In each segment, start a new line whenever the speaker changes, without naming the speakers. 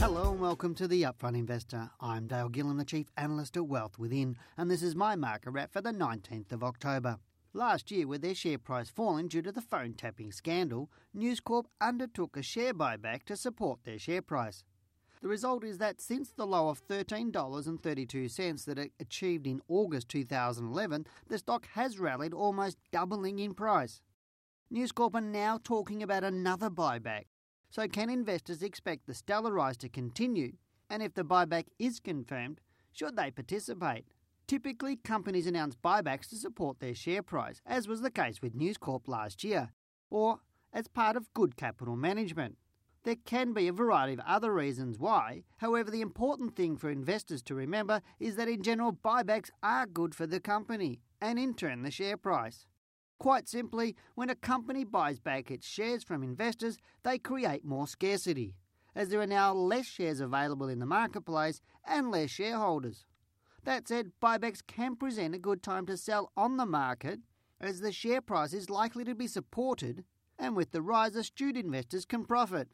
Hello and welcome to the Upfront Investor. I'm Dale Gillham, the Chief Analyst at Wealth Within, and this is my market wrap for the 19th of October. Last year, with their share price falling due to the phone tapping scandal, News Corp undertook a share buyback to support their share price. The result is that since the low of $13.32 that it achieved in August 2011, the stock has rallied almost doubling in price. News Corp are now talking about another buyback. So, can investors expect the stellar rise to continue? And if the buyback is confirmed, should they participate? Typically, companies announce buybacks to support their share price, as was the case with News Corp last year, or as part of good capital management. There can be a variety of other reasons why. However, the important thing for investors to remember is that in general, buybacks are good for the company and in turn the share price. Quite simply, when a company buys back its shares from investors, they create more scarcity, as there are now less shares available in the marketplace and less shareholders. That said, buybacks can present a good time to sell on the market, as the share price is likely to be supported, and with the rise, astute investors can profit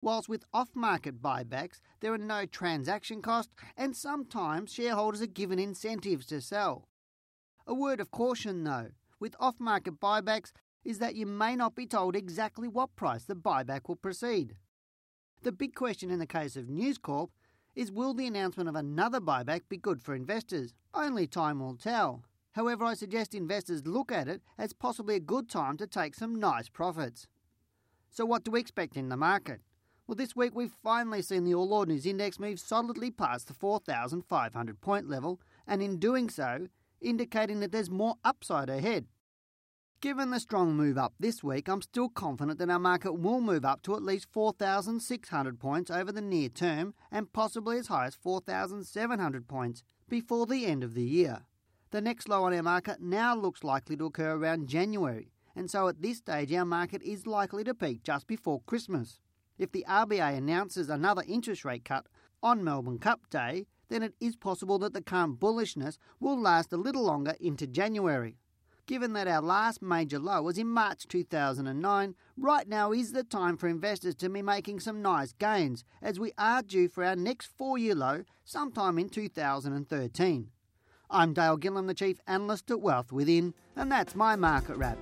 whilst with off market buybacks there are no transaction costs and sometimes shareholders are given incentives to sell. A word of caution though, with off market buybacks is that you may not be told exactly what price the buyback will proceed. The big question in the case of News Corp is will the announcement of another buyback be good for investors? Only time will tell. However, I suggest investors look at it as possibly a good time to take some nice profits. So, what do we expect in the market? Well, this week we've finally seen the All Ordinaries Index move solidly past the 4,500 point level, and in doing so, indicating that there's more upside ahead. Given the strong move up this week, I'm still confident that our market will move up to at least 4,600 points over the near term and possibly as high as 4,700 points before the end of the year. The next low on our market now looks likely to occur around January, and so at this stage our market is likely to peak just before Christmas. If the RBA announces another interest rate cut on Melbourne Cup Day, then it is possible that the current bullishness will last a little longer into January. Given that our last major low was in March 2009, right now is the time for investors to be making some nice gains, as we are due for our next four year low sometime in 2013. I'm Dale Gillham, the Chief Analyst at Wealth Within, and that's my market wrap.